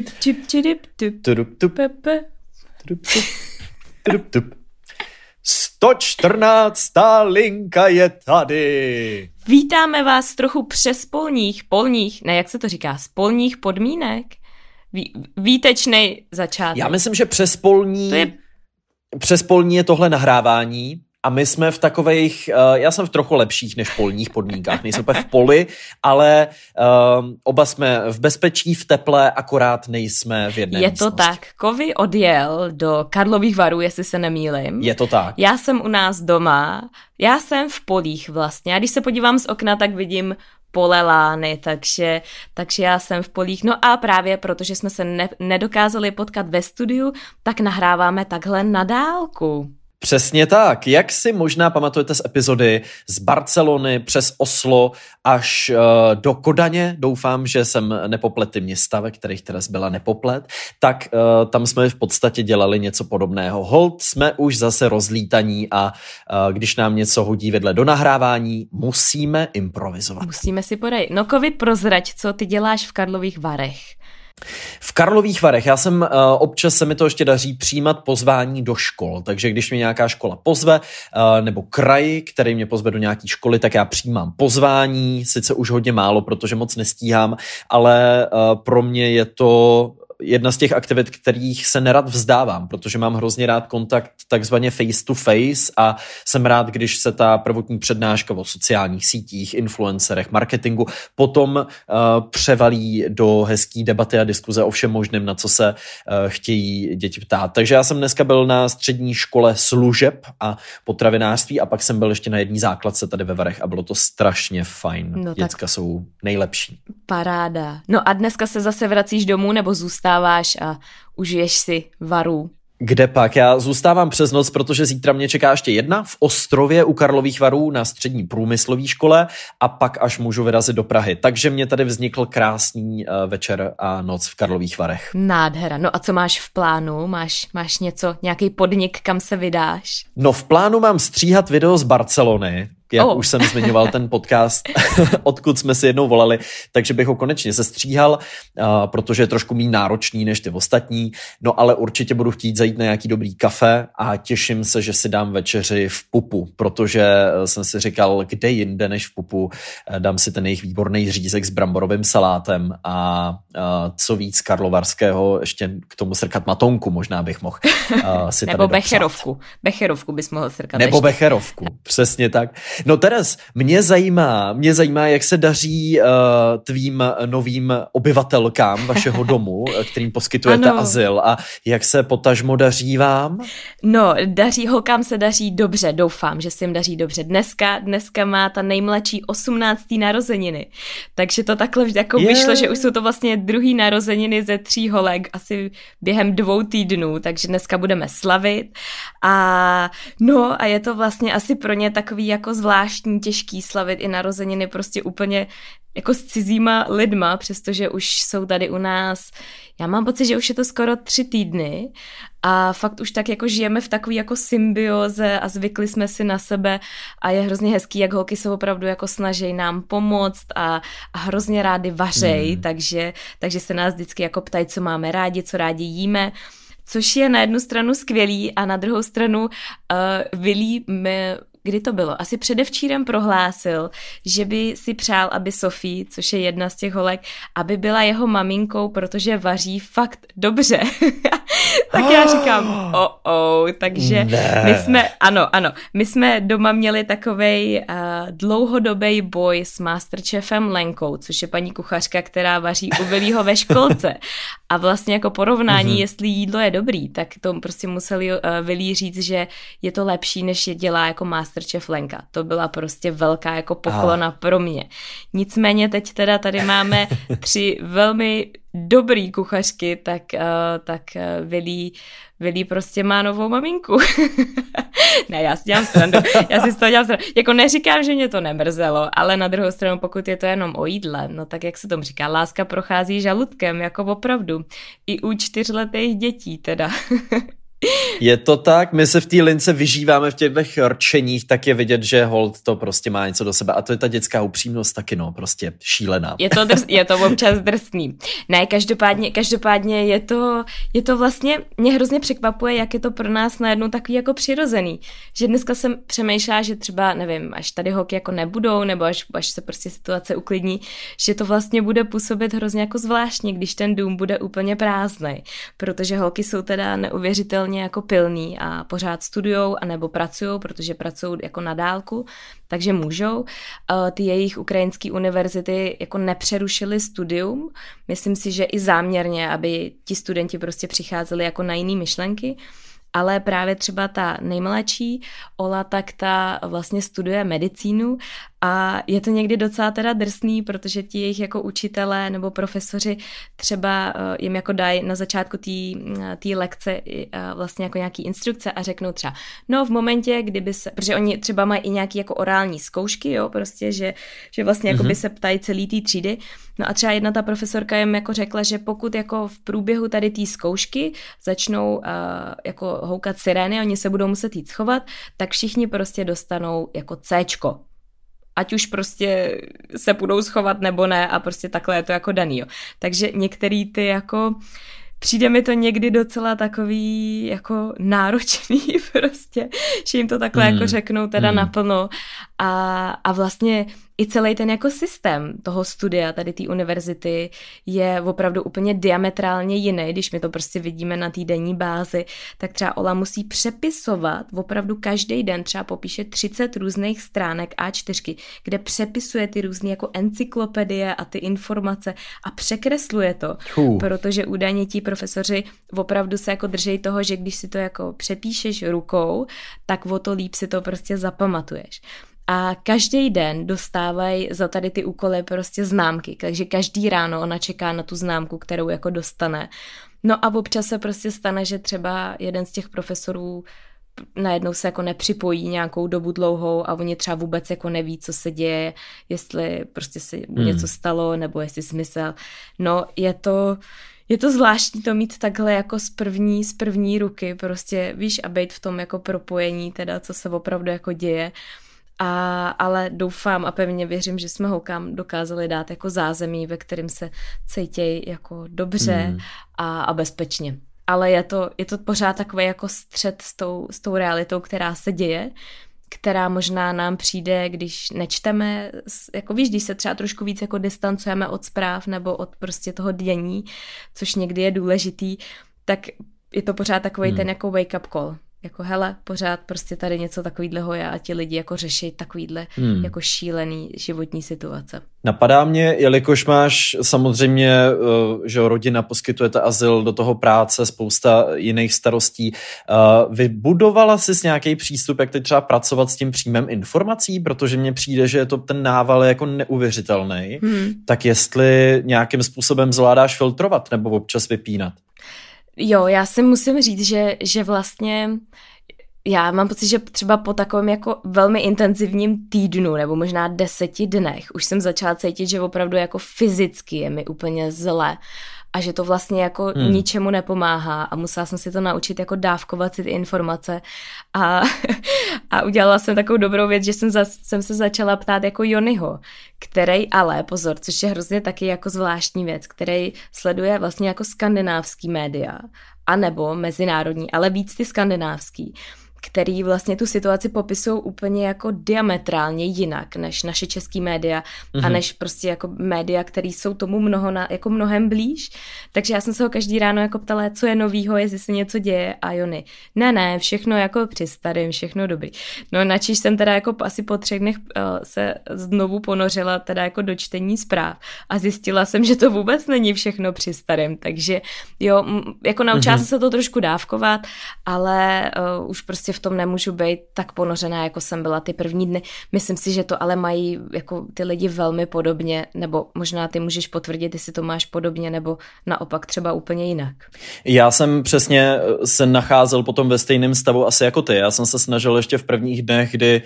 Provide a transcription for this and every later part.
Čup, čup, čup, tup, tup, tudup, tup, tudup, tup. 114. linka je tady. Vítáme vás trochu přes polních, polních, ne, jak se to říká, z polních podmínek? Ví, výtečný začátek. Já myslím, že přes polní, To je- přes polní je tohle nahrávání a my jsme v takových, uh, já jsem v trochu lepších než polních podmínkách, nejsem úplně v poli, ale um, oba jsme v bezpečí, v teple, akorát nejsme v jedné Je to místnosti. tak. Kovy odjel do Karlových varů, jestli se nemýlim. Je to tak. Já jsem u nás doma, já jsem v polích vlastně. A když se podívám z okna, tak vidím pole lány, takže, takže já jsem v polích. No a právě protože jsme se ne, nedokázali potkat ve studiu, tak nahráváme takhle na dálku. Přesně tak. Jak si možná pamatujete z epizody z Barcelony přes Oslo až uh, do Kodaně, doufám, že jsem nepoplet ty města, ve kterých teda byla nepoplet, tak uh, tam jsme v podstatě dělali něco podobného. Hold jsme už zase rozlítaní a uh, když nám něco hodí vedle do nahrávání, musíme improvizovat. Musíme si poradit. No Kovi, prozrať, co ty děláš v Karlových varech. V Karlových Varech, já jsem uh, občas se mi to ještě daří přijímat pozvání do škol, takže když mě nějaká škola pozve, uh, nebo kraj, který mě pozve do nějaké školy, tak já přijímám pozvání, sice už hodně málo, protože moc nestíhám, ale uh, pro mě je to jedna z těch aktivit, kterých se nerad vzdávám, protože mám hrozně rád kontakt takzvaně face to face a jsem rád, když se ta prvotní přednáška o sociálních sítích, influencerech, marketingu potom uh, převalí do hezký debaty a diskuze o všem možném, na co se uh, chtějí děti ptát. Takže já jsem dneska byl na střední škole služeb a potravinářství a pak jsem byl ještě na jedné základce tady ve Varech a bylo to strašně fajn. No No tak- Děcka jsou nejlepší. Paráda. No a dneska se zase vracíš domů nebo zůstáváš a užiješ si varů? Kde pak? Já zůstávám přes noc, protože zítra mě čeká ještě jedna v Ostrově u Karlových varů na střední průmyslové škole a pak až můžu vyrazit do Prahy. Takže mě tady vznikl krásný uh, večer a noc v Karlových varech. Nádhera. No a co máš v plánu? Máš, máš něco, nějaký podnik, kam se vydáš? No v plánu mám stříhat video z Barcelony, jak Oh. už jsem zmiňoval ten podcast, odkud jsme si jednou volali, takže bych ho konečně sestříhal, protože je trošku méně náročný než ty ostatní, no ale určitě budu chtít zajít na nějaký dobrý kafe a těším se, že si dám večeři v Pupu, protože eh, jsem si říkal, kde jinde než v Pupu, eh, dám si ten jejich výborný řízek s bramborovým salátem a co víc karlovarského, ještě k tomu srkat matonku možná bych mohl uh, si tady Nebo becherovku. Becherovku bys mohl srkat Nebo ještě. becherovku, přesně tak. No Teres, mě zajímá, mě zajímá, jak se daří uh, tvým novým obyvatelkám vašeho domu, eh, kterým poskytujete Ano. azyl a jak se potažmo daří vám? No, daří, holkám se daří dobře, doufám, že se jim daří dobře. Dneska, dneska má ta nejmladší 18. narozeniny, takže to takhle jako Je. vyšlo, že už jsou to vlastně druhý narozeniny ze tří holek, asi během dvou týdnů, takže dneska budeme slavit a no a je to vlastně asi pro ně takový jako zvláštní, těžký slavit i narozeniny prostě úplně jako s cizíma lidma, přestože už jsou tady u nás, já mám pocit, že už je to skoro tři týdny a fakt už tak jako žijeme v takové jako symbioze a zvykli jsme si na sebe a je hrozně hezký, jak holky se opravdu jako snaží nám pomoct a, a hrozně rády vařej, Mm. takže, takže se nás vždycky jako ptají, co máme rádi, co rádi jíme, což je na jednu stranu skvělý a na druhou stranu uh, Willy mi kdy to bylo? Asi předevčírem prohlásil, že by si přál, aby Sofie, což je jedna z těch holek, aby byla jeho maminkou, protože vaří fakt dobře. tak já říkám, o, oh, oh, takže Ne. my jsme, ano, ano, my jsme doma měli takovej uh, dlouhodobý boj s Masterchefem Lenkou, což je paní kuchařka, která vaří u Vilího ve školce. A vlastně jako porovnání, Mhm. jestli jídlo je dobrý, tak to prostě museli uh, Vilí říct, že je to lepší, než je dělá jako Masterchef Lenka. To byla prostě velká jako poklona pro mě. Nicméně teď teda tady máme tři velmi dobrý kuchařky, tak, uh, tak uh, Vilí, Vilí prostě má novou maminku. ne, já si dělám srandu, já si z toho dělám srandu. Jako neříkám, že mě to nemrzelo, ale na druhou stranu, pokud je to jenom o jídle, no tak jak se tomu říká, láska prochází žaludkem, jako opravdu. I u čtyřletých dětí teda. Je to tak, my se v té lince vyžíváme v těch rčeních, tak je vidět, že hold to prostě má něco do sebe a to je ta dětská upřímnost taky, no, prostě šílená. Je to, drs, je to občas drsný. Ne, každopádně, každopádně je to, je to vlastně, mě hrozně překvapuje, jak je to pro nás najednou takový jako přirozený, že dneska jsem přemýšlela, že třeba, nevím, až tady hoky jako nebudou, nebo až, až se prostě situace uklidní, že to vlastně bude působit hrozně jako zvláštně, když ten dům bude úplně prázdný, protože holky jsou teda neuvěřitelně jako pilný a pořád studujou anebo pracují, protože pracují jako na dálku, takže můžou. Ty jejich ukrajinské univerzity jako nepřerušily studium. Myslím si, že i záměrně, aby ti studenti prostě přicházeli jako na jiné myšlenky ale právě třeba ta nejmladší, Ola, tak ta vlastně studuje medicínu a je to někdy docela teda drsný, protože ti jejich jako učitelé nebo profesoři třeba eh, jim jako dají na začátku té lekce eh, vlastně jako nějaký instrukce a řeknou třeba, no v momentě, kdyby se, protože oni třeba mají i nějaký jako orální zkoušky, jo, prostě, že, že vlastně jako by mhm. se ptají celý té třídy, no a třeba jedna ta profesorka jim jako řekla, že pokud jako v průběhu tady té zkoušky začnou uh, jako houkat sirény, oni se budou muset jít schovat, tak všichni prostě dostanou jako Cčko, ať už prostě se budou schovat nebo ne a prostě takhle je to jako daný. Jo. Takže některý ty jako přijde mi to někdy docela takový jako náročný prostě, že jim to takhle mm. jako řeknou teda mm. naplno a, a vlastně i celý ten jako systém toho studia, tady té univerzity, je opravdu úplně diametrálně jiný, když my to prostě vidíme na té denní bázi, tak třeba Ola musí přepisovat opravdu každý den, třeba popíše 30 různých stránek A4, kde přepisuje ty různé jako encyklopedie a ty informace a překresluje to, uh. protože údajně ti profesoři opravdu se jako drží toho, že když si to jako přepíšeš rukou, tak o to líp si to prostě zapamatuješ a každý den dostávají za tady ty úkoly prostě známky, takže každý ráno ona čeká na tu známku, kterou jako dostane. No a občas se prostě stane, že třeba jeden z těch profesorů najednou se jako nepřipojí nějakou dobu dlouhou a oni třeba vůbec jako neví, co se děje, jestli prostě se hmm. něco stalo, nebo jestli smysl. No je to, je to zvláštní to mít takhle jako z první, z první ruky, prostě víš, a být v tom jako propojení teda, co se opravdu jako děje. A, ale doufám a pevně věřím, že jsme holkám dokázali dát jako zázemí, ve kterým se cítějí jako dobře mm. a, a bezpečně. Ale je to, je to pořád takový jako střed s tou, s tou realitou, která se děje, která možná nám přijde, když nečteme, jako víš, když se třeba trošku víc jako distancujeme od zpráv nebo od prostě toho dění, což někdy je důležitý, tak je to pořád takový hmm. ten jako wake up call jako hele, pořád prostě tady něco takovýhleho je a ti lidi jako řeší takovýhle hmm. jako šílený životní situace. Napadá mě, jelikož máš samozřejmě, eh, že rodina poskytujete azyl, do toho práce, spousta jiných starostí, eh, vybudovala jsi nějaký přístup, jak teď třeba pracovat s tím příjmem informací, protože mně přijde, že je to ten nával jako neuvěřitelný, hmm. tak jestli nějakým způsobem zvládáš filtrovat nebo občas vypínat? Jo, já si musím říct, že, že vlastně já mám pocit, že třeba po takovém jako velmi intenzivním týdnu nebo možná deseti dnech už jsem začala cítit, že opravdu jako fyzicky je mi úplně zle a že to vlastně jako hmm. ničemu nepomáhá. A musela jsem si to naučit jako dávkovat si ty informace. A, a udělala jsem takovou dobrou věc, že jsem, za, jsem se začala ptát jako Jonyho, který ale, pozor, což je hrozně taky jako zvláštní věc, který sleduje vlastně jako skandinávský média, anebo mezinárodní, ale víc ty skandinávský který vlastně tu situaci popisují úplně jako diametrálně jinak než naše český média mm-hmm. a mhm. než prostě jako média, které jsou tomu mnoho na, jako mnohem blíž. Takže já jsem se ho každý ráno jako ptala, co je novýho, jestli se něco děje a Jony. Ne, ne, všechno jako při starým, všechno dobrý. No načíž jsem teda jako asi po třech dnech uh, se znovu ponořila teda jako do čtení zpráv a zjistila jsem, že to vůbec není všechno při takže jo, jako naučila mm-hmm. jsem se to trošku dávkovat, ale uh, už prostě prostě v tom nemůžu být tak ponořená, jako jsem byla ty první dny. Myslím si, že to ale mají jako ty lidi velmi podobně, nebo možná ty můžeš potvrdit, jestli to máš podobně, nebo naopak třeba úplně jinak. Já jsem přesně se nacházel potom ve stejném stavu asi jako ty. Já jsem se snažil ještě v prvních dnech, kdy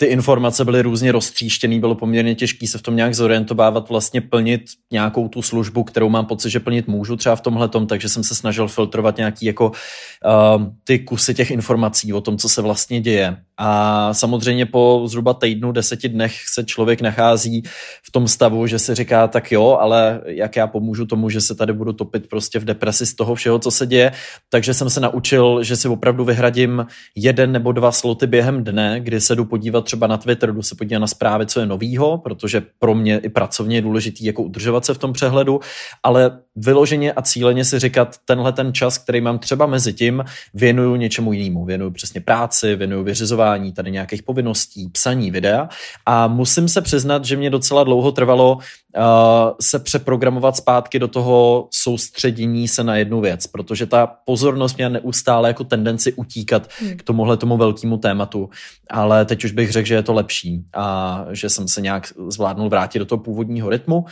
ty informace byly různě roztříštěný, bylo poměrně těžké se v tom nějak zorientovávat, vlastně plnit nějakou tu službu, kterou mám pocit, že plnit můžu třeba v tomhle tom, takže jsem se snažil filtrovat nějaký jako uh, ty kusy těch informací o tom, co se vlastně děje. A samozřejmě po zhruba týdnu, deseti dnech se člověk nachází v tom stavu, že si říká, tak jo, ale jak já pomůžu tomu, že se tady budu topit prostě v depresi z toho všeho, co se děje. Takže jsem se naučil, že si opravdu vyhradím jeden nebo dva sloty během dne, kdy se jdu podívat třeba na Twitter, jdu se podívat na zprávy, co je novýho, protože pro mě i pracovně je důležitý jako udržovat se v tom přehledu, ale vyloženě a cíleně si říkat, tenhle ten čas, který mám třeba mezi tím, věnuju něčemu jinému. Věnuju přesně práci, věnuju vyřizování tady nějakých povinností, psaní videa a musím se přiznat, že mě docela dlouho trvalo se přeprogramovat zpátky do toho soustředění se na jednu věc, protože ta pozornost měla neustále jako tendenci utíkat hmm. k tomuhle tomu velkému tématu, ale teď už bych řekl, že je to lepší a že jsem se nějak zvládnul vrátit do toho původního rytmu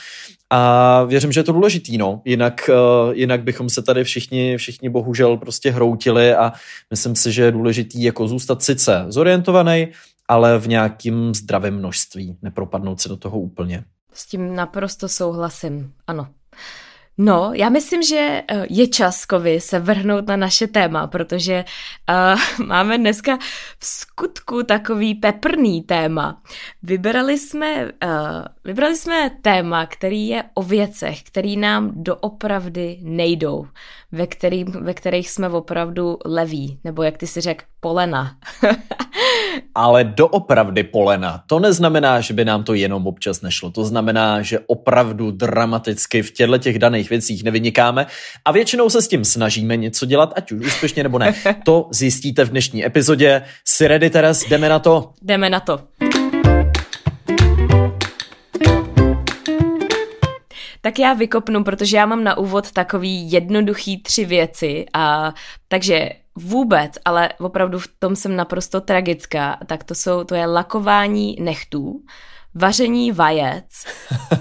a věřím, že je to důležitý, no. Jinak, uh, jinak bychom se tady všichni, všichni bohužel prostě hroutili a myslím si, že je důležitý jako zůstat sice zorientovaný, ale v nějakým zdravém množství, nepropadnout se do toho úplně. S tím naprosto souhlasím, ano. No, já myslím, že eh, je čas, Kovy, se vrhnout na naše téma, protože uh, máme dneska v skutku takový peprný téma. Vybrali jsme, uh, vybrali jsme téma, který je o věcech, který nám doopravdy nejdou, ve, který, ve kterých jsme opravdu leví, nebo jak ty si řekl, polena. Ale doopravdy polena, to neznamená, že by nám to jenom občas nešlo. To znamená, že opravdu dramaticky v těchto těch daných věcích nevynikáme a většinou se s tím snažíme něco dělat, ať už úspěšně nebo ne. To zjistíte v dnešní epizodě. Jsi ready, Teres? Jdeme na to? Jdeme na to. Tak já vykopnu, protože já mám na úvod takový jednoduchý tři věci a takže vůbec, ale opravdu v tom jsem naprosto tragická, tak to jsou, to je lakování nechtů, vaření vajec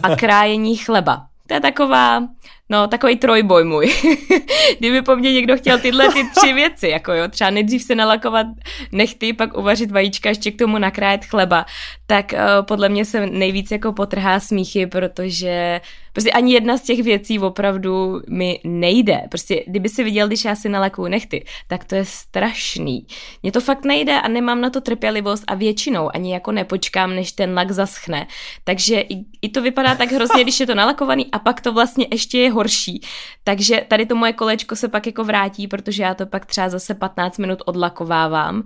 a krájení chleba. To je taková, no, takový trojboj můj. Kdyby po mně někdo chtěl tyhle ty tři věci, jako jo, třeba nejdřív se nalakovat nechty, pak uvařit vajíčka, ještě k tomu nakrájet chleba, tak uh, podle mě se nejvíc jako potrhá smíchy, protože Prostě ani jedna z těch věcí opravdu mi nejde. Prostě kdyby si viděl, když já si nalakuju nechty, tak to je strašný. Mně to fakt nejde a nemám na to trpělivost a většinou ani jako nepočkám, než ten lak zaschne. Takže i, i to vypadá tak hrozně, když je to nalakovaný a pak to vlastně ještě je horší. Takže tady to moje kolečko se pak jako vrátí, protože já to pak třeba zase 15 minut odlakovávám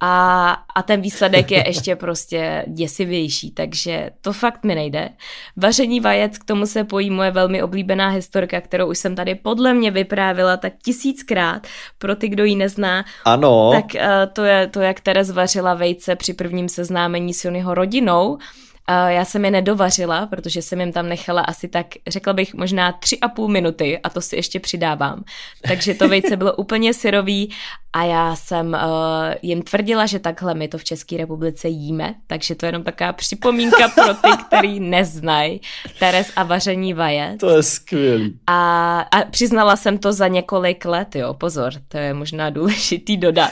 a, a ten výsledek je ještě prostě děsivější, takže to fakt mi nejde. Vaření vajec, k tomu se pojí moje velmi oblíbená historka, kterou už jsem tady podle mě vyprávila tak tisíckrát, pro ty, kdo ji nezná. Ano. Tak uh, to je to, jak Terez vařila vejce při prvním seznámení s Jonyho rodinou. Já jsem je nedovařila, protože jsem jim tam nechala asi tak, řekla bych, možná tři a půl minuty a to si ještě přidávám. Takže to vejce bylo úplně syrový a já jsem uh, jim tvrdila, že takhle my to v České republice jíme, takže to je jenom taková připomínka pro ty, který neznají Teres a vaření vajec. To je skvělý. A, a přiznala jsem to za několik let, jo, pozor, to je možná důležitý dodat.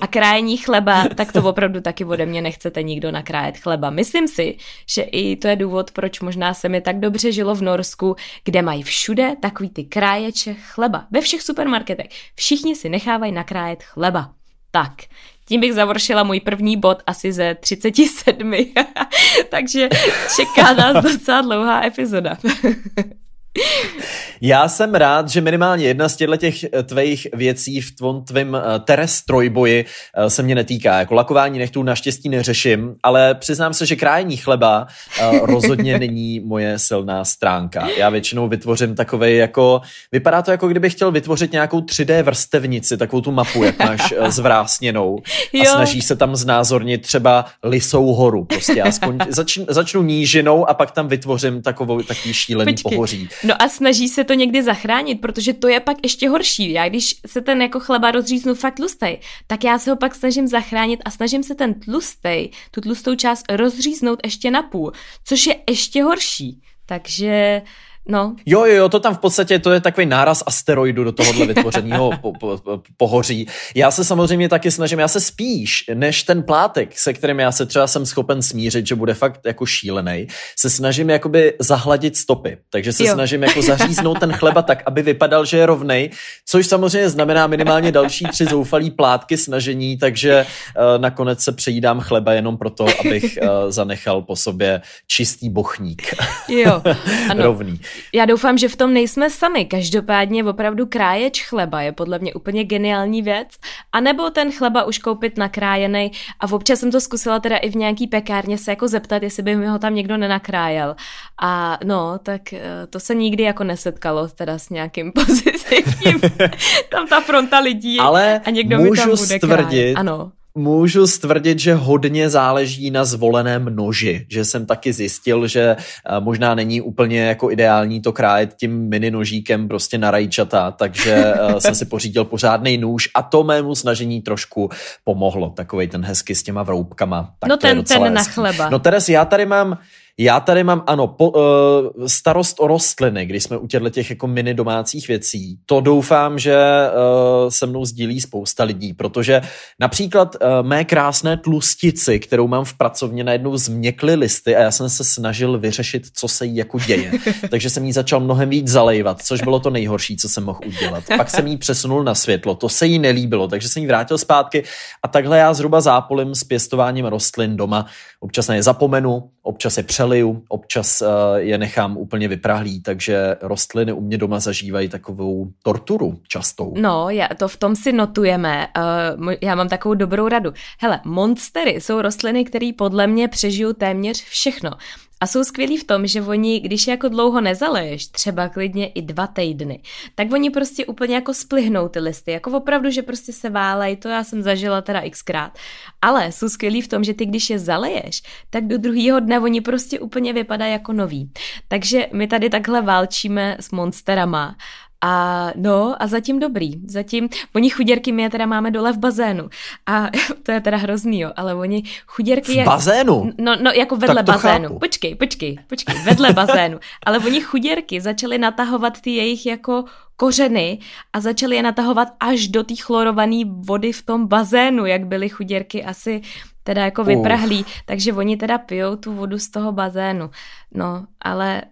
A krájení chleba, tak to opravdu taky ode mě nechcete nikdo nakrájet chleba. Myslím si, že i to je důvod, proč možná se mi tak dobře žilo v Norsku, kde mají všude takový ty kráječe chleba. Ve všech supermarketech. Všichni si nechávají nakrájet chleba. Tak, tím bych završila můj první bod asi ze 37. Takže čeká nás docela dlouhá epizoda. Já jsem rád, že minimálně jedna z těchto těch eh, tvých věcí v tvém tvým uh, teres trojboji uh, se mě netýká. Jako lakování nechtů naštěstí neřeším, ale přiznám se, že krájení chleba rozhodně není moje silná stránka. Já většinou vytvořím takové jako, vypadá to jako kdybych chtěl vytvořit nějakou 3D vrstevnici, takovou tu mapu, jak máš zvrásněnou a jo. snaží se tam znázornit třeba Lisou horu. Prostě já skon, začnu, začnu nížinou a pak tam vytvořím takovou, takový šílený Počkej. pohoří. No a snaží se to někdy zachránit, protože to je pak ještě horší. Já když se ten jako chleba rozříznu fakt tlustej, tak já se ho pak snažím zachránit a snažím se ten tlustej, tu tlustou část rozříznout ještě na půl, což je ještě horší. Takže No. Jo, jo, jo, to tam v podstatě to je takový náraz asteroidu do tohohle vytvořeného po, po, po, pohoří. Já se samozřejmě taky snažím, já se spíš, než ten plátek, se kterým já se třeba jsem schopen smířit, že bude fakt jako šílený, se snažím jakoby zahladit stopy. Takže se jo. snažím jako zaříznout ten chleba tak, aby vypadal, že je rovnej, což samozřejmě znamená minimálně další tři zoufalý plátky snažení, takže uh, nakonec se přejídám chleba jenom proto, abych uh, zanechal po sobě čistý bochník. Jo, ano. Rovný. Já doufám, že v tom nejsme sami. Každopádně opravdu kráječ chleba je podle mě úplně geniální věc. A nebo ten chleba už koupit nakrájený. A občas jsem to zkusila teda i v nějaký pekárně se jako zeptat, jestli by mi ho tam někdo nenakrájel. A no, tak eh, to se nikdy jako nesetkalo teda s nějakým pozitivním. tam ta fronta lidí Ale a někdo můžu mi tam bude stvrdit, krájet. Ano můžu stvrdit, že hodně záleží na zvoleném noži, že jsem taky zjistil, že eh, možná není úplně jako ideální to krájet tím mini nožíkem prostě na rajčata, takže eh, jsem si pořídil pořádný nůž a to mému snažení trošku pomohlo, takovej ten hezky s těma vroubkama. Tak no ten, ten na chleba. No Teres, já tady mám já tady mám, ano, po, uh, starost o rostliny, když jsme u těchto těch jako mini domácích věcí. To doufám, že uh, se mnou sdílí spousta lidí, protože například uh, mé krásné tlustici, kterou mám v pracovně, najednou změkly listy a já jsem se snažil vyřešit, co se jí jako děje. Takže jsem jí začal mnohem víc zalejvat, což bylo to nejhorší, co jsem mohl udělat. Pak jsem jí přesunul na světlo, to se jí nelíbilo, takže jsem jí vrátil zpátky a takhle já zhruba zápolim s pěstováním rostlin doma. Občas na je zapomenu, občas je přeliju, občas uh, je nechám úplně vyprahlý, takže rostliny u mě doma zažívají takovou torturu častou. No, já, to v tom si notujeme. Uh, já mám takovou dobrou radu. Hele, monstery jsou rostliny, které podle mě přežijou téměř všechno. A jsou skvělí v tom, že oni, když je jako dlouho nezaleješ, třeba klidně i dva týdny, tak oni prostě úplně jako splihnou ty listy, jako opravdu, že prostě se válejí, to já jsem zažila teda xkrát. Ale jsou skvělí v tom, že ty když je zaleješ, tak do druhého dne oni prostě úplně vypadají jako nový. Takže my tady takhle válčíme s monsterama a no a zatím dobrý. Zatím, oni chuděrky my je teda máme dole v bazénu. A to je teda hrozný, jo, ale oni chuděrky... V bazénu? No, no jako vedle bazénu. Chápu. Počkej, počkej, počkej, vedle bazénu. Ale oni chuděrky začaly natahovat ty jejich jako kořeny a začaly je natahovat až do té chlorované vody v tom bazénu, jak byly chuděrky asi teda jako vyprahlí. Uh. Takže oni teda pijou tu vodu z toho bazénu. No, ale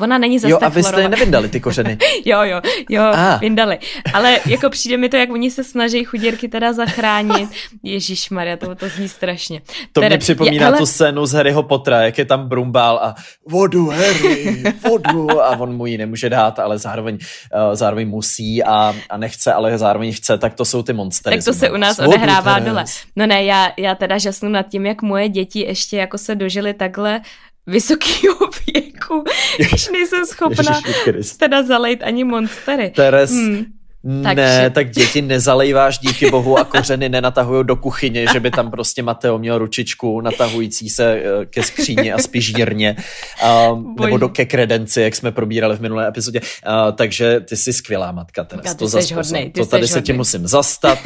Ona není zase Jo, a vy jste je nevydali, ty kořeny. jo, jo, jo, ah. vyndali. Ale jako přijde mi to, jak oni se snaží chuděrky teda zachránit. Ježíš Maria, to, to zní strašně. To teda, mě připomíná je, ale... tu scénu z Harryho Pottera, jak je tam Brumbál a vodu, Harry, vodu. A on mu ji nemůže dát, ale zároveň, uh, zároveň musí a, a nechce, ale zároveň chce, tak to jsou ty monstery. Tak to se u nás vodu, odehrává Teres. dole. No ne, já, já teda žasnu nad tím, jak moje děti ještě jako se dožili takhle vysokého věku, když nejsem schopna teda zalejt ani monstery. Teres, hmm. Takže... Ne, tak děti nezalejváš díky bohu a kořeny nenatahují do kuchyně, že by tam prostě Mateo měl ručičku natahující se eh, ke skříni a spižírně, uh, nebo do, ke kredenci, jak jsme probírali v minulé epizodě. Uh, takže ty jsi skvělá matka. Teda. to, jsi hodnej, ty to tady se ti musím zastat.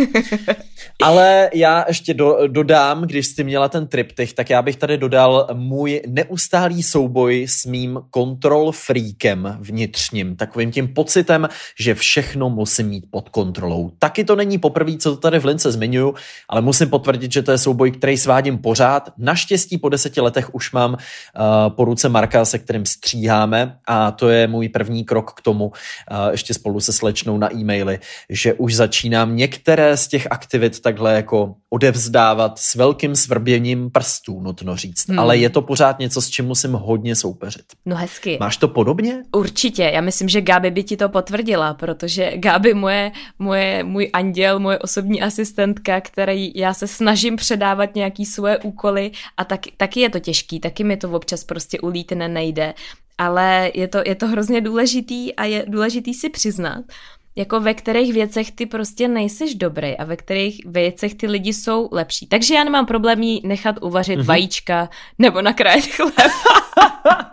Ale já ještě do, dodám, když jsi měla ten triptych, tak já bych tady dodal můj neustálý souboj s mým kontrol freakem vnitřním, takovým tím pocitem, že všechno musím mít pod kontrolou. Taky to není poprvé, co to tady v Lince zmiňuju, ale musím potvrdit, že to je souboj, který svádím pořád. Naštěstí po deseti letech už mám uh, po ruce Marka, se kterým stříháme a to je můj první krok k tomu, uh, ještě spolu se slečnou na e-maily, že už začínám některé z těch aktivit takhle jako odevzdávat s velkým svrběním prstů, nutno říct. Hmm. Ale je to pořád něco, s čím musím hodně soupeřit. No hezky. Máš to podobně? Určitě. Já myslím, že Gabi by ti to potvrdila, protože Gabi moje, moje, můj anděl, moje osobní asistentka, který já se snažím předávat nějaký svoje úkoly a tak, taky je to těžký, taky mi to občas prostě ulítne nejde, ale je to, je to hrozně důležitý a je důležitý si přiznat, jako ve kterých věcech ty prostě nejseš dobrý a ve kterých věcech ty lidi jsou lepší. Takže já nemám problém jí nechat uvařit mm-hmm. vajíčka nebo nakrájet chleba.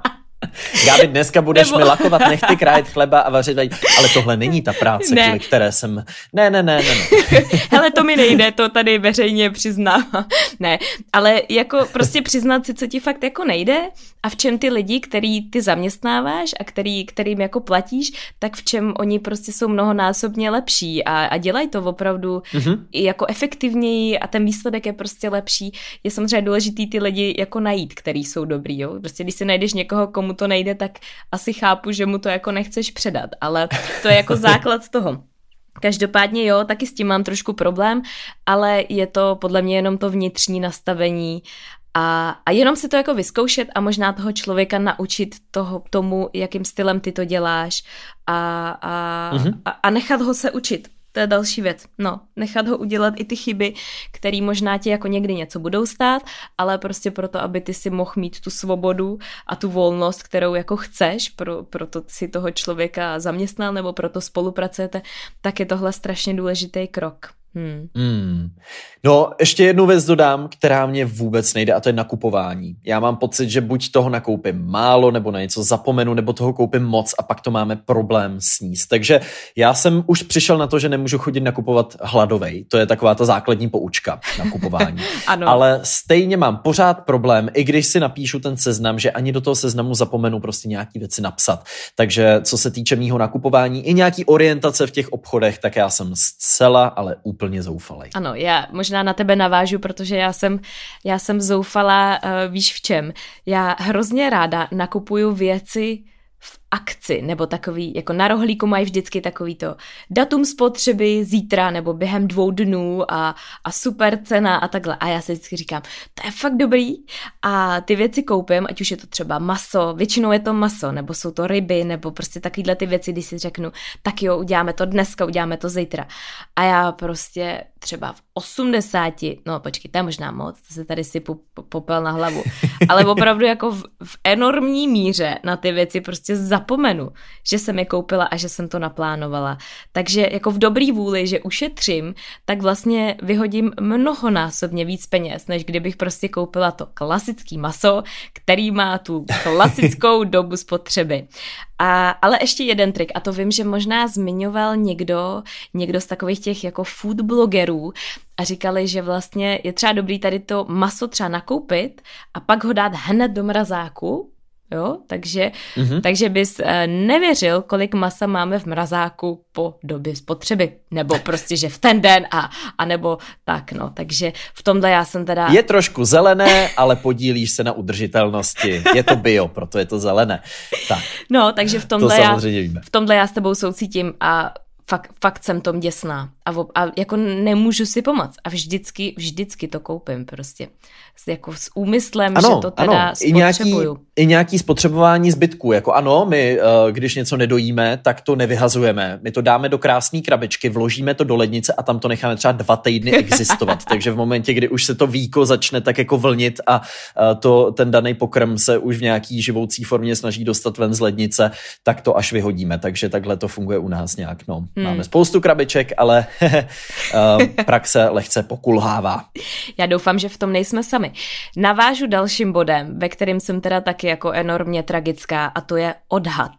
Gáby, dneska budeš Nebo... mi lakovat nechty, krájet chleba a vařit ale tohle není ta práce, ne. kvůli které jsem... Ne, ne, ne, ne. ne. Hele, to mi nejde, to tady veřejně přiznám. ne, ale jako prostě přiznat si, co ti fakt jako nejde a v čem ty lidi, který ty zaměstnáváš a který, kterým jako platíš, tak v čem oni prostě jsou mnohonásobně lepší a, a dělají to opravdu mm-hmm. jako efektivněji a ten výsledek je prostě lepší. Je samozřejmě důležitý ty lidi jako najít, který jsou dobrý, jo. Prostě když si najdeš někoho, komu to nejde, tak asi chápu, že mu to jako nechceš předat, ale to je jako základ toho. Každopádně jo, taky s tím mám trošku problém, ale je to podle mě jenom to vnitřní nastavení a, a jenom si to jako vyzkoušet a možná toho člověka naučit toho, tomu, jakým stylem ty to děláš a, a, mm-hmm. a, a nechat ho se učit. To je další věc. No, nechat ho udělat i ty chyby, které možná ti jako někdy něco budou stát, ale prostě proto, aby ty si mohl mít tu svobodu a tu volnost, kterou jako chceš, pro, proto si toho člověka zaměstnal nebo proto spolupracujete, tak je tohle strašně důležitý krok. Hmm. Hmm. No, ještě jednu věc dodám, která mě vůbec nejde, a to je nakupování. Já mám pocit, že buď toho nakoupím málo, nebo na něco zapomenu, nebo toho koupím moc a pak to máme problém sníst. Takže já jsem už přišel na to, že nemůžu chodit nakupovat hladovej. To je taková ta základní poučka nakupování. ano. Ale stejně mám pořád problém, i když si napíšu ten seznam, že ani do toho seznamu zapomenu prostě nějaký věci napsat. Takže co se týče mýho nakupování i nějaký orientace v těch obchodech, tak já jsem zcela, ale úplně úplně zoufalý. Ano, já možná na tebe navážu, protože já jsem, já jsem zoufala, uh, víš v čem. Já hrozně ráda nakupuju věci, v akci, nebo takový, jako na rohlíku mají vždycky takový to datum spotřeby zítra nebo během dvou dnů a, a super cena a takhle. A já si vždycky říkám, to je fakt dobrý a ty věci koupím, ať už je to třeba maso, většinou je to maso, nebo jsou to ryby, nebo prostě takovýhle ty věci, když si řeknu, tak jo, uděláme to dneska, uděláme to zítra. A já prostě třeba v 80, no počkej, to je možná moc, to se tady si popel na hlavu, ale opravdu jako v, v enormní míře na ty věci prostě zapomenu, že jsem je koupila a že jsem to naplánovala. Takže jako v dobrý vůli, že ušetřím, tak vlastně vyhodím mnohonásobně víc peněz, než kdybych prostě koupila to klasický maso, který má tu klasickou dobu spotřeby. A, ale ještě jeden trik, a to vím, že možná zmiňoval někdo, někdo z takových těch jako food blogerů a říkali, že vlastně je třeba dobrý tady to maso třeba nakoupit a pak ho dát hned do mrazáku, Jo, takže, mm-hmm. takže bys eh, nevěřil, kolik masa máme v mrazáku po době spotřeby. Nebo prostě, že v ten den a, a nebo tak, no. Takže v tomhle já jsem teda... Je trošku zelené, ale podílíš se na udržitelnosti. Je to bio, proto je to zelené. Tak. No, takže v tomhle, to já, v tomhle já s tebou soucítím a fakt, fakt jsem tom děsná a, a jako nemůžu si pomoct a vždycky, vždycky to koupím prostě. S, jako s úmyslem, ano, že to teda ano. I nějaký, I nějaký spotřebování zbytků, jako ano, my, eh, když něco nedojíme, tak to nevyhazujeme. My to dáme do krásné krabičky, vložíme to do lednice a tam to necháme třeba dva týdny existovat. Takže v momentě, kdy už se to víko začne tak jako vlnit a eh, to, ten daný pokrm se už v nějaký živoucí formě snaží dostat ven z lednice, tak to až vyhodíme. Takže takhle to funguje u nás nějak. No. Hmm. Máme spoustu krabiček, ale Eh, praxe lehce pokulhává. Já doufám, že v tom nejsme sami. Navážu dalším bodem, ve kterým jsem teda taky jako enormně tragická a to je odhad.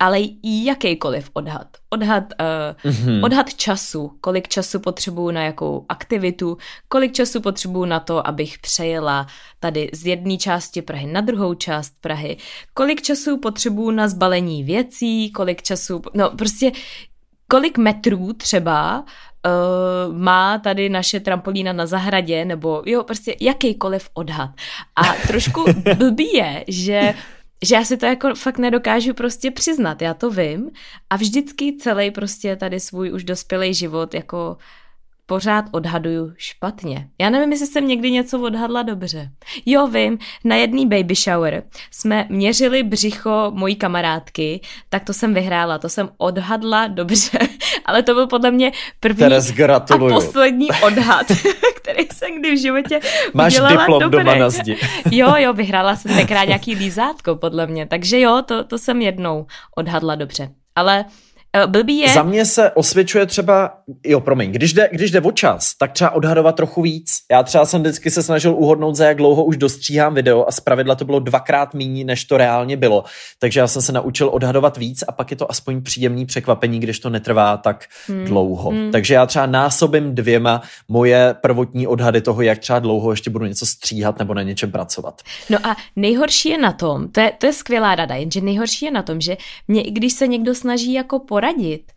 Ale jakýkoliv odhad. Odhad, uh, mm-hmm. odhad času, kolik času potřebuju na jakou aktivitu, kolik času potřebuju na to, abych přejela tady z jedné části Prahy na druhou část Prahy, kolik času potřebuju na zbalení věcí, kolik času, no prostě kolik metrů třeba uh, má tady naše trampolína na zahradě, nebo jo, prostě jakýkoliv odhad. A trošku blbý je, že že já si to jako fakt nedokážu prostě přiznat, já to vím a vždycky celý prostě tady svůj už dospělý život jako pořád odhaduju špatně. Já nevím, jestli jsem někdy něco odhadla dobře. Jo, vím, na jedný baby shower jsme měřili břicho mojí kamarádky, tak to jsem vyhrála, to jsem odhadla dobře, ale to byl podle mě první Teres, a poslední odhad, který jsem kdy v životě Máš udělala diplom dobrý. doma na zdi. jo, jo, vyhrála jsem tenkrát nějaký lízátko, podle mě, takže jo, to, to jsem jednou odhadla dobře. Ale blbý je... Za mě se osvědčuje třeba, jo promiň, když jde, když jde o čas, tak třeba odhadovat trochu víc. Já třeba jsem vždycky se snažil uhodnout, za jak dlouho už dostříhám video a zpravidla to bylo dvakrát méně, než to reálně bylo. Takže já jsem se naučil odhadovat víc a pak je to aspoň příjemný překvapení, když to netrvá tak hmm. dlouho. Hmm. Takže já třeba násobím dvěma moje prvotní odhady toho, jak třeba dlouho ještě budu něco stříhat nebo na něčem pracovat. No a nejhorší je na tom, to je, to je skvělá rada, jenže nejhorší je na tom, že mě, i když se někdo snaží jako poradit,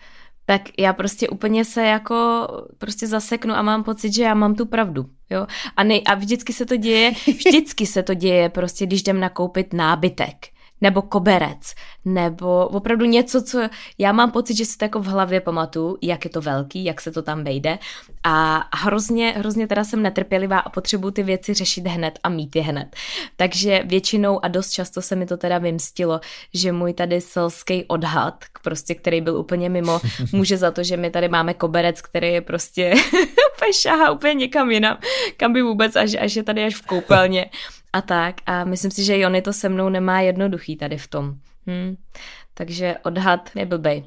tak já prostě úplně se jako prostě zaseknu a mám pocit, že já mám tu pravdu. Jo? A, nej, a vždycky se to děje, vždycky se to děje prostě, když jdem nakoupit nábytek nebo koberec, nebo opravdu něco, co já mám pocit, že si to jako v hlavě pamatuju, jak je to velký, jak se to tam vejde a hrozně, hrozně teda jsem netrpělivá a potřebuji ty věci řešit hned a mít je hned. Takže většinou a dost často se mi to teda vymstilo, že můj tady selský odhad, prostě který byl úplně mimo, může za to, že my tady máme koberec, který je prostě úplně šahá úplně někam jinam, kam by vůbec, až, až je tady až v koupelně a tak. A myslím si, že Jony to se mnou nemá jednoduchý tady v tom. Hmm. Takže odhad je blbej.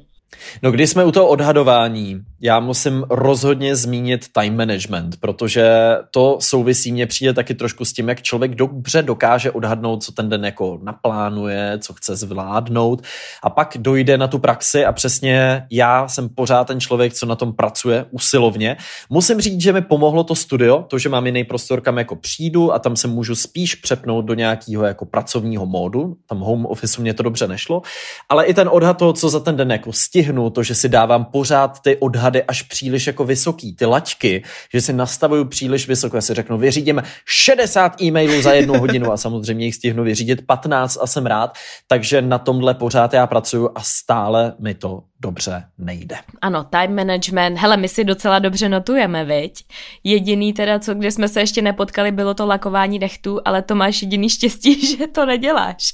No když jsme u toho odhadování, já musím rozhodně zmínit time management, protože to souvisí, mně přijde taky trošku s tím, jak člověk dobře dokáže odhadnout, co ten den jako naplánuje, co chce zvládnout. A pak dojde na tu praxi a přesně já jsem pořád ten člověk, co na tom pracuje usilovně. Musím říct, že mi pomohlo to studio, to, že mám jiný prostor, kam jako přijdu a tam se můžu spíš přepnout do nějakého jako pracovního módu, tam home office mě to dobře nešlo, ale i ten odhad toho, co za ten den jako stihnu, to, že si dávám pořád ty odhady až příliš jako vysoký, ty laťky, že si nastavuju příliš vysoko. Já si řeknu, vyřídím 60 e-mailů za jednu hodinu a samozřejmě jich stihnu vyřídit 15 a jsem rád, takže na tomhle pořád já pracuju a stále mi to dobře nejde. Ano, time management, hele, my si docela dobře notujeme, viď? Jediný teda, co kde jsme se ještě nepotkali, bylo to lakování nechtů, ale to máš jediný štěstí, že to neděláš.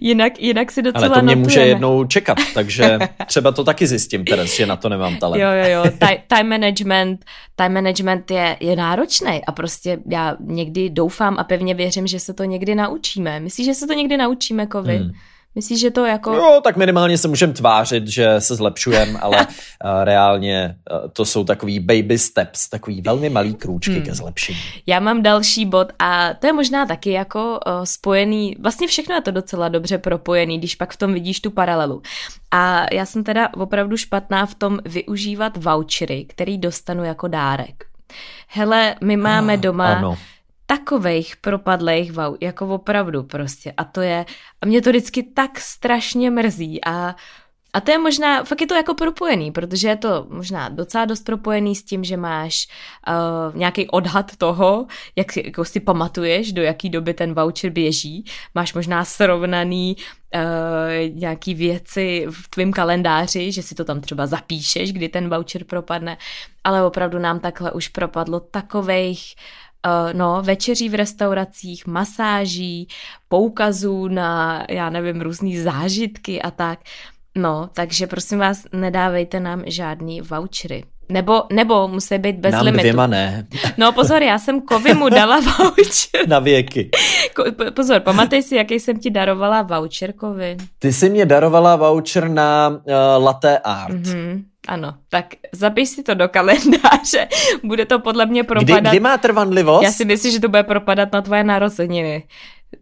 Jinak, jinak si docela Ale to mě notujeme. může jednou čekat, takže třeba to taky zjistím, Teres, že na to nemám talent. Jo, jo, jo, time management, time management je, je náročný a prostě já někdy doufám a pevně věřím, že se to někdy naučíme. Myslíš, že se to někdy naučíme, Kovy? Hmm. Myslíš, že to jako... Jo, tak minimálně se můžeme tvářit, že se zlepšujeme, ale uh, reálně uh, to jsou takový baby steps, takový velmi malý krůčky hmm. ke zlepšení. Já mám další bod a to je možná taky jako uh, spojený, vlastně všechno je to docela dobře propojený, když pak v tom vidíš tu paralelu. A já jsem teda opravdu špatná v tom využívat vouchery, který dostanu jako dárek. Hele, my máme doma... Ano takovejch propadlejch wow, jako opravdu prostě. A to je, a mě to vždycky tak strašně mrzí a a to je možná, fakt je to jako propojený, protože je to možná docela dost propojený s tím, že máš uh, nějaký odhad toho, jak si, jako si pamatuješ, do jaký doby ten voucher běží. Máš možná srovnaný uh, nějaký věci v tvém kalendáři, že si to tam třeba zapíšeš, kdy ten voucher propadne, ale opravdu nám takhle už propadlo takovejch uh, no, večeří v restauracích, masáží, poukazů na, já nevím, různé zážitky a tak. No, takže prosím vás, nedávejte nám žádný vouchery. Nebo, nebo musí být bez Nám limitu. dvěma ne. No pozor, já jsem Kovi mu dala voucher. Na věky. Pozor, pamatej si, jaký jsem ti darovala voucher, Kovi. Ty jsi mě darovala voucher na uh, latte art. Mm-hmm. Ano, tak zapiš si to do kalendáře. Bude to podle mě propadat. Kdy, kdy má trvanlivost? Já si myslím, že to bude propadat na tvoje narozeniny.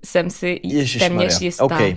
Jsem si téměř jistá. Okay.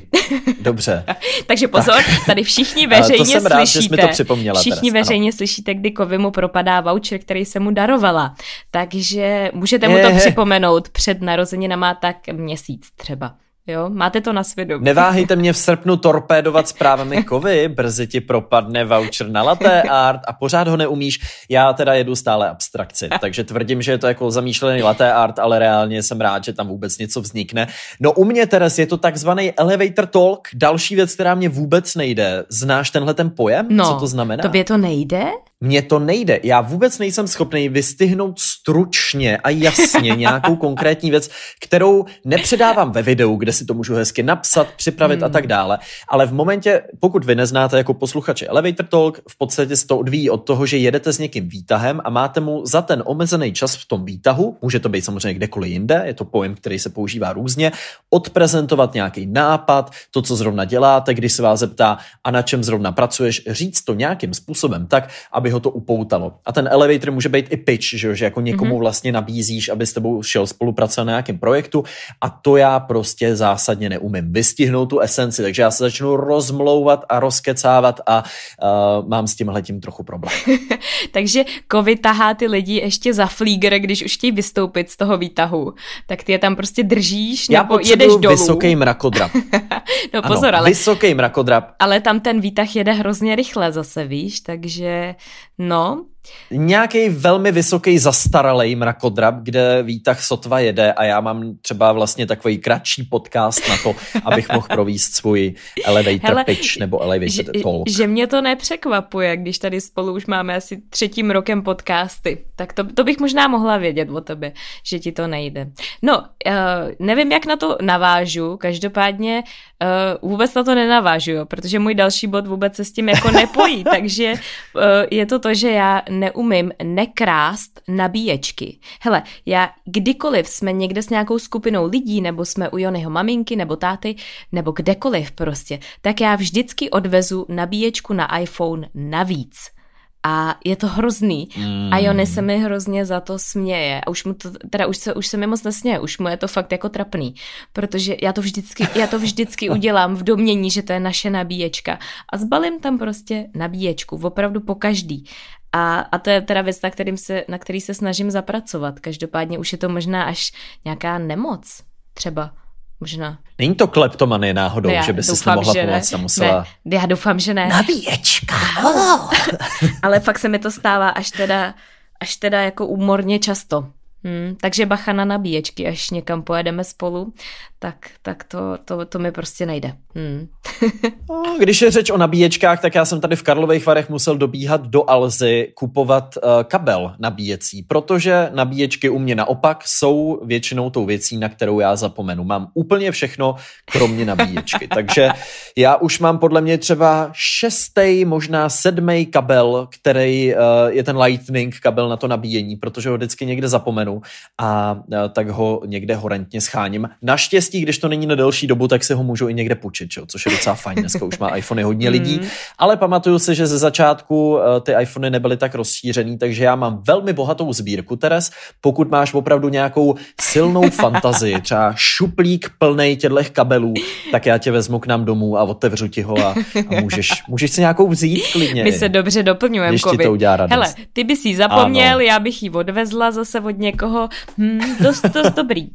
Dobře. Takže pozor, tak. tady všichni veřejně to jsem rád, slyšíte. Že to připomněla všichni teraz, veřejně ano. slyšíte, kdy Kovy mu propadá voucher, který se mu darovala. Takže můžete mu to připomenout před narozeninama tak měsíc třeba. Jo, máte to na svědomí. Neváhejte mě v srpnu torpédovat zprávami kovy, brzy ti propadne voucher na latte art a pořád ho neumíš. Já teda jedu stále abstrakci, takže tvrdím, že je to jako zamýšlený latte art, ale reálně jsem rád, že tam vůbec něco vznikne. No u mě teraz je to takzvaný elevator talk, další věc, která mě vůbec nejde. Znáš tenhle ten pojem? No, Co to znamená? Tobě to nejde? mně to nejde. Já vůbec nejsem schopný vystihnout stručně a jasně nějakou konkrétní věc, kterou nepředávám ve videu, kde si to můžu hezky napsat, připravit hmm. a tak dále. Ale v momentě, pokud vy neznáte jako posluchače Elevator Talk, v podstatě se to odvíjí od toho, že jedete s někým výtahem a máte mu za ten omezený čas v tom výtahu, může to být samozřejmě kdekoliv jinde, je to pojem, který se používá různě, odprezentovat nějaký nápad, to, co zrovna děláte, když se vás zeptá, a na čem zrovna pracuješ, říct to nějakým způsobem tak, aby ho to upoutalo. A ten elevator může být i pitch, že, že jako někomu mm-hmm. vlastně nabízíš, aby s tebou šel spolupracovat na nějakém projektu a to já prostě zásadně neumím vystihnout tu esenci, takže já se začnu rozmlouvat a rozkecávat a uh, mám s tímhle tím trochu problém. takže covid tahá ty lidi ještě za flíger, když už chtějí vystoupit z toho výtahu, tak ty je tam prostě držíš já nebo jedeš dolů. vysoký mrakodrap. no pozor, ano, ale... vysoký mrakodrap. Ale tam ten výtah jede hrozně rychle zase, víš, takže no, Nějaký velmi vysoký zastaralý mrakodrap, kde výtah sotva jede a já mám třeba vlastně takový kratší podcast na to, abych mohl províst svůj elevator Hele, pitch nebo elevator že, talk. Že mě to nepřekvapuje, když tady spolu už máme asi třetím rokem podcasty, tak to, to bych možná mohla vědět o tobě, že ti to nejde. No, uh, nevím, jak na to navážu, každopádně uh, vůbec na to nenavážu, jo, protože můj další bod vůbec se s tím jako nepojí, takže uh, je to to, že já neumím nekrást nabíječky. Hele, já kdykoliv jsme někde s nějakou skupinou lidí, nebo jsme u Jonyho maminky, nebo táty, nebo kdekoliv prostě, tak já vždycky odvezu nabíječku na iPhone navíc a je to hrozný. Mm. A Jony se mi hrozně za to směje. A už mu to, teda už se, už se mi moc nesměje, už mu je to fakt jako trapný. Protože já to vždycky, já to vždycky udělám v domění, že to je naše nabíječka. A zbalím tam prostě nabíječku, opravdu po každý. A, a to je teda věc, na, kterým se, na který se snažím zapracovat. Každopádně už je to možná až nějaká nemoc třeba možná. Není to kleptomanie náhodou, no že by si nemohla pomoct a musela... Ne, já doufám, že ne. Nabíječka. Oh. Ale fakt se mi to stává až teda, až teda jako úmorně často. Hmm, takže bacha na nabíječky, až někam pojedeme spolu, tak, tak to, to, to mi prostě nejde. Hmm. no, když je řeč o nabíječkách, tak já jsem tady v Karlových Varech musel dobíhat do Alzy kupovat uh, kabel nabíjecí, protože nabíječky u mě naopak jsou většinou tou věcí, na kterou já zapomenu. Mám úplně všechno, kromě nabíječky. Takže já už mám podle mě třeba šestý, možná sedmý kabel, který uh, je ten lightning kabel na to nabíjení, protože ho vždycky někde zapomenu a uh, tak ho někde horentně scháním. Naštěstí když to není na delší dobu, tak si ho můžu i někde půjčit, čo? což je docela fajn. Dneska už má iPhony hodně lidí, mm. ale pamatuju si, že ze začátku uh, ty iPhony nebyly tak rozšířený, takže já mám velmi bohatou sbírku, Teres. Pokud máš opravdu nějakou silnou fantazii, třeba šuplík plný těchto kabelů, tak já tě vezmu k nám domů a otevřu ti ho a, a můžeš, můžeš si nějakou vzít klidně. My se dobře doplňujeme, Když ti to udělá radost. Hele, ty bys ji zapomněl, ano. já bych ji odvezla zase od někoho. Hmm, dost, dost dobrý.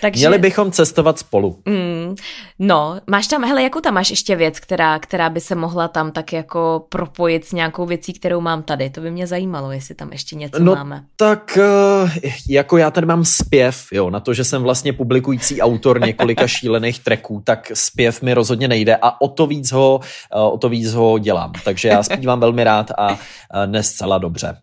Takže... Měli bychom cestovat spolu. Mm, no, máš tam, hele, jakou tam máš ještě věc, která, která by se mohla tam tak jako propojit s nějakou věcí, kterou mám tady? To by mě zajímalo, jestli tam ještě něco no, máme. tak eh, jako já tady mám zpěv, jo, na to, že jsem vlastně publikující autor několika šílených tracků, tak zpěv mi rozhodně nejde a o to víc ho, eh, o to víc ho dělám. Takže já zpívám velmi rád a eh, ne zcela dobře.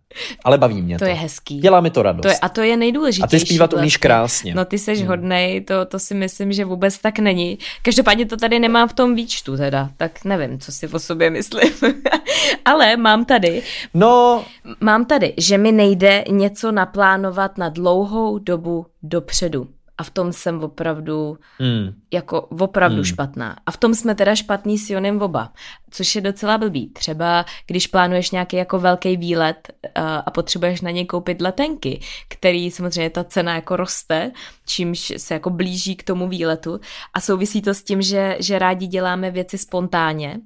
Ale baví mě to. To je hezký. Dělá mi to radost. To je, a to je nejdůležitější. A ty zpívat vlastně. umíš krásně. No ty seš hmm. hodnej, to, to si myslím, že vůbec tak není. Každopádně to tady nemám v tom výčtu teda, tak nevím, co si o sobě myslím. Ale mám tady. No. Mám tady, že mi nejde něco naplánovat na dlouhou dobu dopředu a v tom jsem opravdu mm. jako opravdu mm. špatná. A v tom jsme teda špatný s Jonem oba, což je docela blbý. Třeba když plánuješ nějaký jako velký výlet uh, a potřebuješ na něj koupit letenky, který samozřejmě ta cena jako roste, čímž se jako blíží k tomu výletu a souvisí to s tím, že, že rádi děláme věci spontánně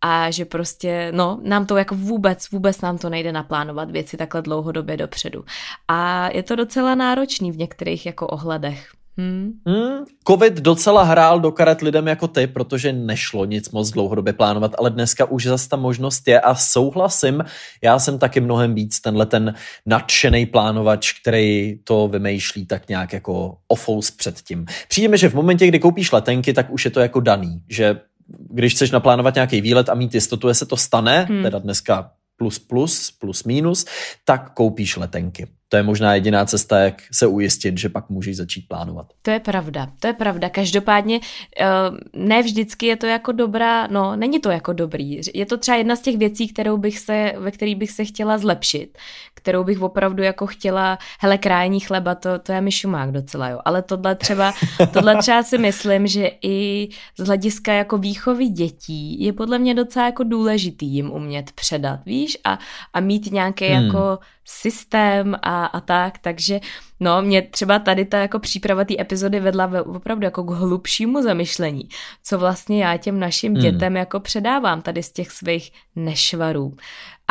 a že prostě, no, nám to jako vůbec, vůbec nám to nejde naplánovat věci takhle dlouhodobě dopředu. A je to docela náročný v některých jako ohledech. Hmm. Hmm, Covid docela hrál do karet lidem jako ty, protože nešlo nic moc dlouhodobě plánovat, ale dneska už zase ta možnost je a souhlasím, já jsem taky mnohem víc tenhle ten nadšený plánovač, který to vymýšlí tak nějak jako ofous předtím. Přijde mi, že v momentě, kdy koupíš letenky, tak už je to jako daný, že když chceš naplánovat nějaký výlet a mít jistotu, že se to stane, hmm. teda dneska plus plus, plus minus, tak koupíš letenky. To je možná jediná cesta, jak se ujistit, že pak můžeš začít plánovat. To je pravda, to je pravda. Každopádně eh, ne vždycky je to jako dobrá, no není to jako dobrý. Je to třeba jedna z těch věcí, kterou bych se, ve kterých bych se chtěla zlepšit, kterou bych opravdu jako chtěla, hele, krájení chleba, to, to je mi šumák docela, jo. Ale tohle třeba, tohle třeba si myslím, že i z hlediska jako výchovy dětí je podle mě docela jako důležitý jim umět předat, víš, a, a mít nějaký hmm. jako systém a, a tak, takže no, mě třeba tady ta jako příprava té epizody vedla ve, opravdu jako k hlubšímu zamyšlení, co vlastně já těm našim hmm. dětem jako předávám tady z těch svých nešvarů.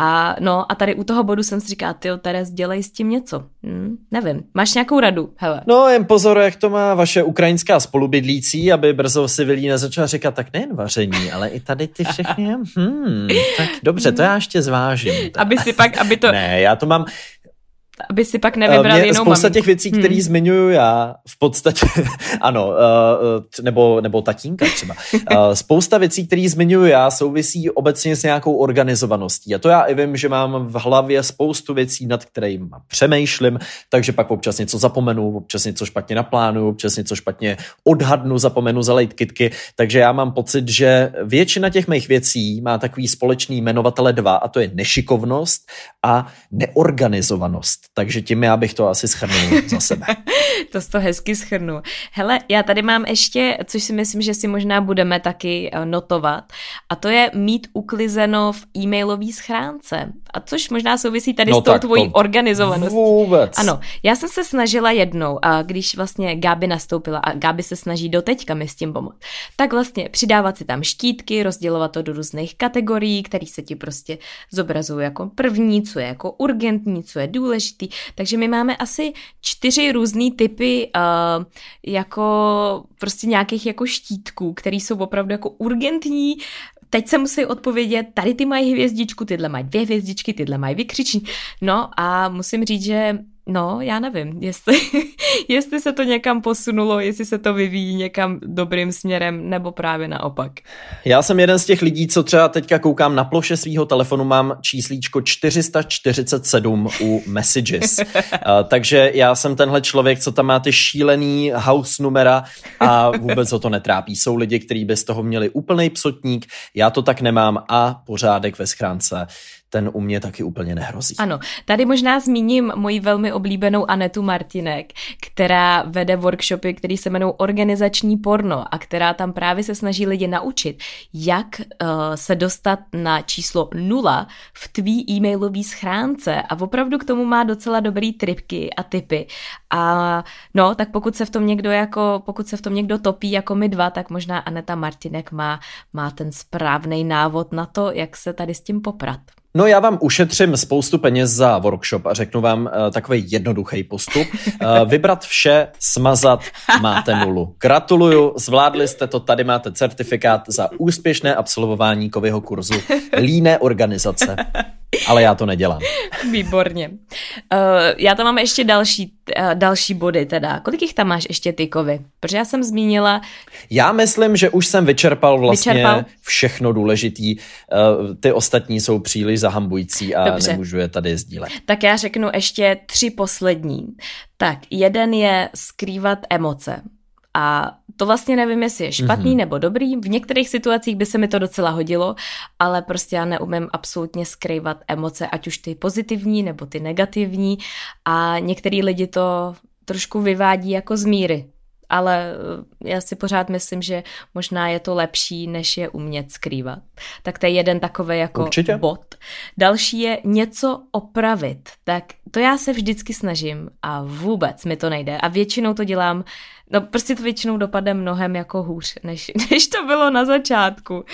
A no a tady u toho bodu jsem si říkala, ty Teres, dělej s tím něco. Hm, nevím, máš nějakou radu? Hele. No jen pozor, jak to má vaše ukrajinská spolubydlící, aby brzo si Vilí nezačala říkat, tak nejen vaření, ale i tady ty všechny. Hmm, tak dobře, to já ještě zvážím. Aby si pak, aby to... Ne, já to mám, aby si pak nevybral Mě jinou Spousta těch věcí, které hmm. zmiňuju já, v podstatě, ano, uh, nebo, nebo tatínka třeba. Uh, spousta věcí, které zmiňuju já, souvisí obecně s nějakou organizovaností. A to já i vím, že mám v hlavě spoustu věcí, nad kterými přemýšlím, takže pak občas něco zapomenu, občas něco špatně naplánuju, občas něco špatně odhadnu, zapomenu zalejt kitky. Takže já mám pocit, že většina těch mých věcí má takový společný jmenovatele dva, a to je nešikovnost a neorganizovanost takže tím já bych to asi schrnul za sebe. to to hezky schrnu. Hele, já tady mám ještě, což si myslím, že si možná budeme taky eh, notovat, a to je mít uklizeno v e-mailové schránce. A což možná souvisí tady no s tou tvojí organizovaností. Vůbec. Ano, já jsem se snažila jednou, a když vlastně Gáby nastoupila a Gáby se snaží doteďka mi s tím pomoct, tak vlastně přidávat si tam štítky, rozdělovat to do různých kategorií, které se ti prostě zobrazují jako první, co je jako urgentní, co je důležitý, takže my máme asi čtyři různé typy uh, jako prostě nějakých jako štítků, které jsou opravdu jako urgentní, teď se musí odpovědět, tady ty mají hvězdičku, tyhle mají dvě hvězdičky, tyhle mají vykřiční. No a musím říct, že No, já nevím, jestli, jestli se to někam posunulo, jestli se to vyvíjí někam dobrým směrem, nebo právě naopak. Já jsem jeden z těch lidí, co třeba teďka koukám na ploše svého telefonu, mám číslíčko 447 u Messages. takže já jsem tenhle člověk, co tam má ty šílený house numera a vůbec ho to netrápí. Jsou lidi, kteří bez toho měli úplný psotník, já to tak nemám a pořádek ve schránce ten u mě taky úplně nehrozí. Ano, tady možná zmíním moji velmi oblíbenou Anetu Martinek, která vede workshopy, které se jmenují Organizační porno a která tam právě se snaží lidi naučit, jak uh, se dostat na číslo nula v tvý e-mailové schránce a opravdu k tomu má docela dobrý tripky a typy. A no, tak pokud se v tom někdo jako, pokud se v tom někdo topí jako my dva, tak možná Aneta Martinek má, má ten správný návod na to, jak se tady s tím poprat. No já vám ušetřím spoustu peněz za workshop a řeknu vám uh, takový jednoduchý postup. Uh, vybrat vše, smazat, máte nulu. Gratuluju, zvládli jste to, tady máte certifikát za úspěšné absolvování kového kurzu Líné organizace. Ale já to nedělám. Výborně. Uh, já tam mám ještě další, uh, další body teda. Kolik jich tam máš ještě ty kovy? Protože já jsem zmínila... Já myslím, že už jsem vyčerpal vlastně vyčerpal? všechno důležitý. Uh, ty ostatní jsou příliš zahambující a Dobře. nemůžu je tady sdílet. Tak já řeknu ještě tři poslední. Tak, jeden je skrývat emoce. A to vlastně nevím, jestli je špatný mm-hmm. nebo dobrý. V některých situacích by se mi to docela hodilo, ale prostě já neumím absolutně skrývat emoce, ať už ty pozitivní nebo ty negativní. A některý lidi to trošku vyvádí jako z míry ale eh, já si pořád myslím, že možná je to lepší, než je umět skrývat. Tak to je jeden takový jako Určitě. bod. Další je něco opravit. Tak to já se vždycky snažím a vůbec mi to nejde. A většinou to dělám No prostě to většinou dopadne mnohem jako hůř, než, než to bylo na začátku.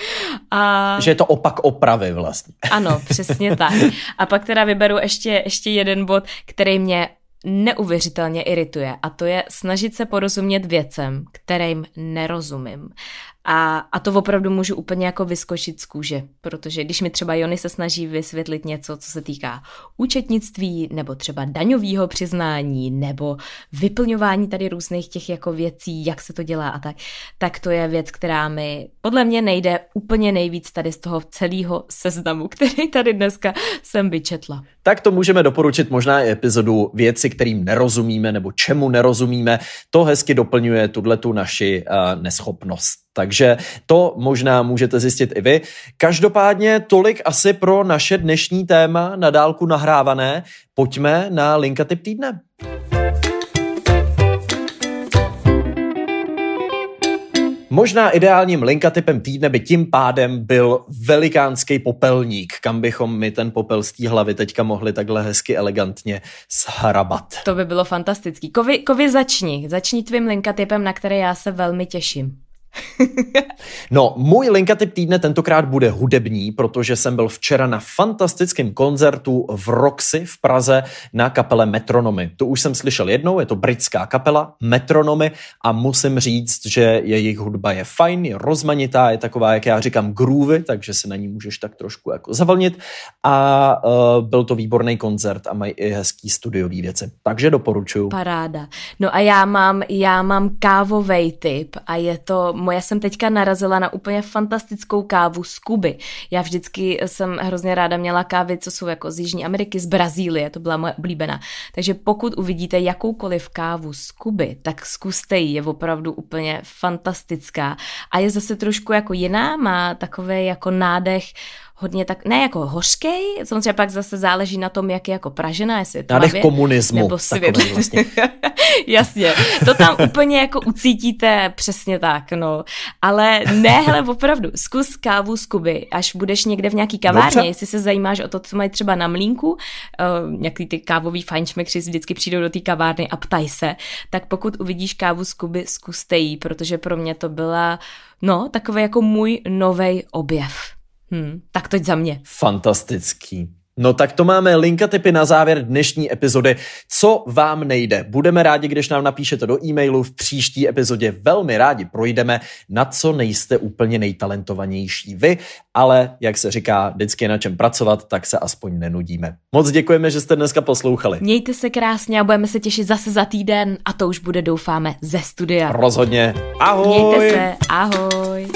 A... Že je to opak opravy vlastně. Ano, přesně tak. A pak teda vyberu ještě, ještě jeden bod, který mě neuvěřitelně irituje a to je snažit se porozumět věcem, kterým nerozumím. A, a to opravdu můžu úplně jako vyskočit z kůže, protože když mi třeba Jony se snaží vysvětlit něco, co se týká účetnictví, nebo třeba daňového přiznání, nebo vyplňování tady různých těch jako věcí, jak se to dělá a tak, tak to je věc, která mi podle mě nejde úplně nejvíc tady z toho celého seznamu, který tady dneska jsem vyčetla. Tak to můžeme doporučit možná i epizodu věci, kterým nerozumíme nebo čemu nerozumíme. To hezky doplňuje tuhle tu naši uh, neschopnost. Takže to možná můžete zjistit i vy. Každopádně tolik asi pro naše dnešní téma na dálku nahrávané. Pojďme na linka typ týdne. Možná ideálním linkatypem týdne by tím pádem byl velikánský popelník, kam bychom my ten popel z té hlavy teďka mohli takhle hezky elegantně shrabat. To by bylo fantastický. Kovi, kovi začni. Začni tvým linkatypem, na který já se velmi těším. no, můj linkatyp týdne tentokrát bude hudební, protože jsem byl včera na fantastickém koncertu v Roxy v Praze na kapele Metronomy. To už jsem slyšel jednou, je to britská kapela Metronomy a musím říct, že jejich hudba je fajn, je rozmanitá, je taková, jak já říkám, groovy, takže se na ní můžeš tak trošku jako zavlnit a uh, byl to výborný koncert a mají i hezký studiový věci. Takže doporučuju. Paráda. No a já mám, já mám kávový tip a je to moje jsem teďka narazila na úplně fantastickou kávu z Kuby. Já vždycky jsem hrozně ráda měla kávy, co jsou jako z Jižní Ameriky, z Brazílie, to byla moje oblíbená. Takže pokud uvidíte jakoukoliv kávu z Kuby, tak zkuste ji, je opravdu úplně fantastická. A je zase trošku jako jiná, má takové jako nádech hodně tak, ne jako hořkej, samozřejmě pak zase záleží na tom, jak je jako pražená, jestli je tmavě, komunismu. Nebo svět. Vlastně. Jasně, to tam úplně jako ucítíte přesně tak, no. Ale ne, hele, opravdu, zkus kávu z Kuby, až budeš někde v nějaký kavárně, Dobře. jestli se zajímáš o to, co mají třeba na mlínku, uh, nějaký ty kávový fajnšmekři vždycky přijdou do té kavárny a ptají se, tak pokud uvidíš kávu z Kuby, zkuste jí, protože pro mě to byla, no, takový jako můj nový objev. Hmm, tak toť za mě. Fantastický. No tak to máme linka typy na závěr dnešní epizody. Co vám nejde? Budeme rádi, když nám napíšete do e-mailu. V příští epizodě velmi rádi projdeme, na co nejste úplně nejtalentovanější vy, ale jak se říká, vždycky je na čem pracovat, tak se aspoň nenudíme. Moc děkujeme, že jste dneska poslouchali. Mějte se krásně a budeme se těšit zase za týden a to už bude doufáme ze studia. Rozhodně. Ahoj. Mějte se. Ahoj.